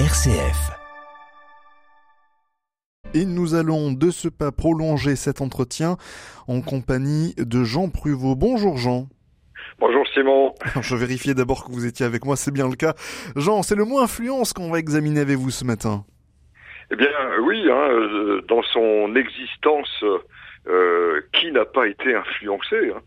RCF. Et nous allons de ce pas prolonger cet entretien en compagnie de Jean Pruvot. Bonjour Jean. Bonjour Simon. je vérifiais d'abord que vous étiez avec moi, c'est bien le cas. Jean, c'est le mot influence qu'on va examiner avec vous ce matin. Eh bien oui, hein, euh, dans son existence, euh, qui n'a pas été influencé hein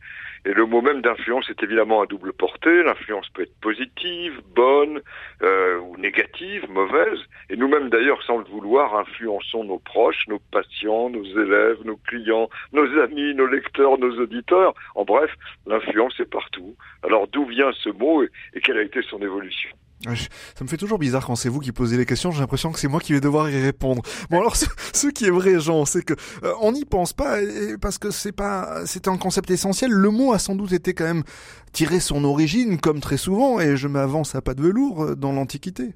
et le mot même d'influence est évidemment à double portée. L'influence peut être positive, bonne euh, ou négative, mauvaise. Et nous-mêmes d'ailleurs, sans le vouloir, influençons nos proches, nos patients, nos élèves, nos clients, nos amis, nos lecteurs, nos auditeurs. En bref, l'influence est partout. Alors d'où vient ce mot et quelle a été son évolution? Ça me fait toujours bizarre quand c'est vous qui posez les questions. J'ai l'impression que c'est moi qui vais devoir y répondre. Bon alors, ce, qui est vrai, Jean, c'est que euh, on n'y pense pas parce que c'est pas, c'est un concept essentiel. Le mot a sans doute été quand même tiré son origine, comme très souvent, et je m'avance à pas de velours euh, dans l'Antiquité.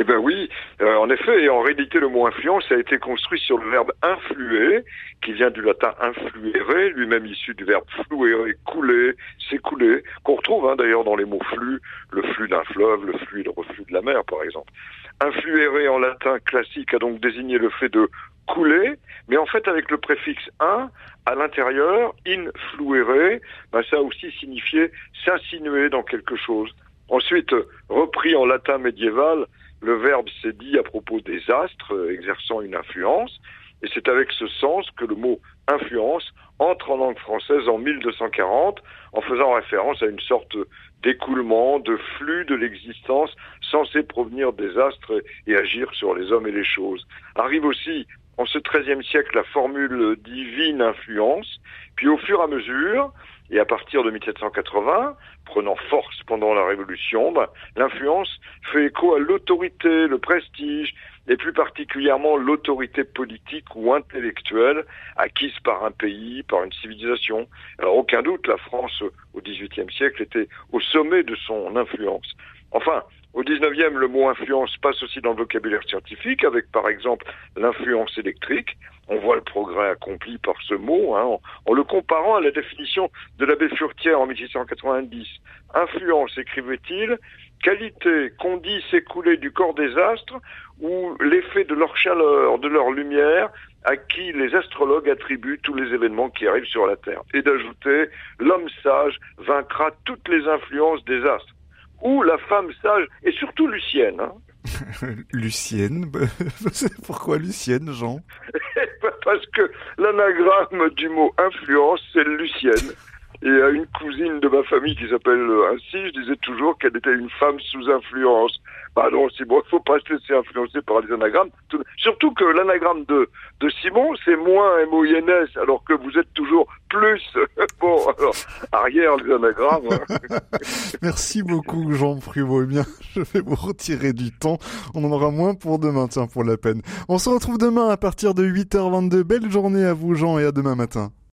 Eh ben oui, euh, en effet, et en réalité, le mot influence a été construit sur le verbe influer, qui vient du latin influere, lui-même issu du verbe fluere, couler, s'écouler, qu'on retrouve hein, d'ailleurs dans les mots flux, le flux d'un fleuve, le flux et le reflux de la mer, par exemple. Influere en latin classique a donc désigné le fait de couler, mais en fait avec le préfixe un à l'intérieur, influere, ben ça a aussi signifié s'insinuer dans quelque chose. Ensuite, repris en latin médiéval, le verbe s'est dit à propos des astres euh, exerçant une influence, et c'est avec ce sens que le mot influence entre en langue française en 1240 en faisant référence à une sorte d'écoulement, de flux de l'existence censé provenir des astres et agir sur les hommes et les choses. Arrive aussi en ce XIIIe siècle la formule divine influence, puis au fur et à mesure, et à partir de 1780, prenant force pendant la Révolution, ben, l'influence fait écho à l'autorité, le prestige, et plus particulièrement l'autorité politique ou intellectuelle acquise par un pays, par une civilisation. Alors aucun doute, la France au XVIIIe siècle était au sommet de son influence. Enfin, au 19e, le mot influence passe aussi dans le vocabulaire scientifique, avec par exemple l'influence électrique. On voit le progrès accompli par ce mot, hein, en, le comparant à la définition de l'abbé Furtière en 1690. Influence, écrivait-il, qualité qu'on dit s'écouler du corps des astres ou l'effet de leur chaleur, de leur lumière, à qui les astrologues attribuent tous les événements qui arrivent sur la Terre. Et d'ajouter, l'homme sage vaincra toutes les influences des astres ou la femme sage, et surtout Lucienne. Hein. Lucienne Pourquoi Lucienne, Jean? Parce que l'anagramme du mot influence, c'est Lucienne. Et à une cousine de ma famille qui s'appelle ainsi, je disais toujours qu'elle était une femme sous influence. Pardon, c'est bon, il faut pas se laisser influencer par les anagrammes. Surtout que l'anagramme de, de Simon, c'est moins M-O-I-N-S, alors que vous êtes toujours plus. bon, alors, arrière les anagrammes. Hein. Merci beaucoup, Jean Privot. Eh bien, je vais vous retirer du temps. On en aura moins pour demain, tiens, pour la peine. On se retrouve demain à partir de 8h22. Belle journée à vous, Jean, et à demain matin.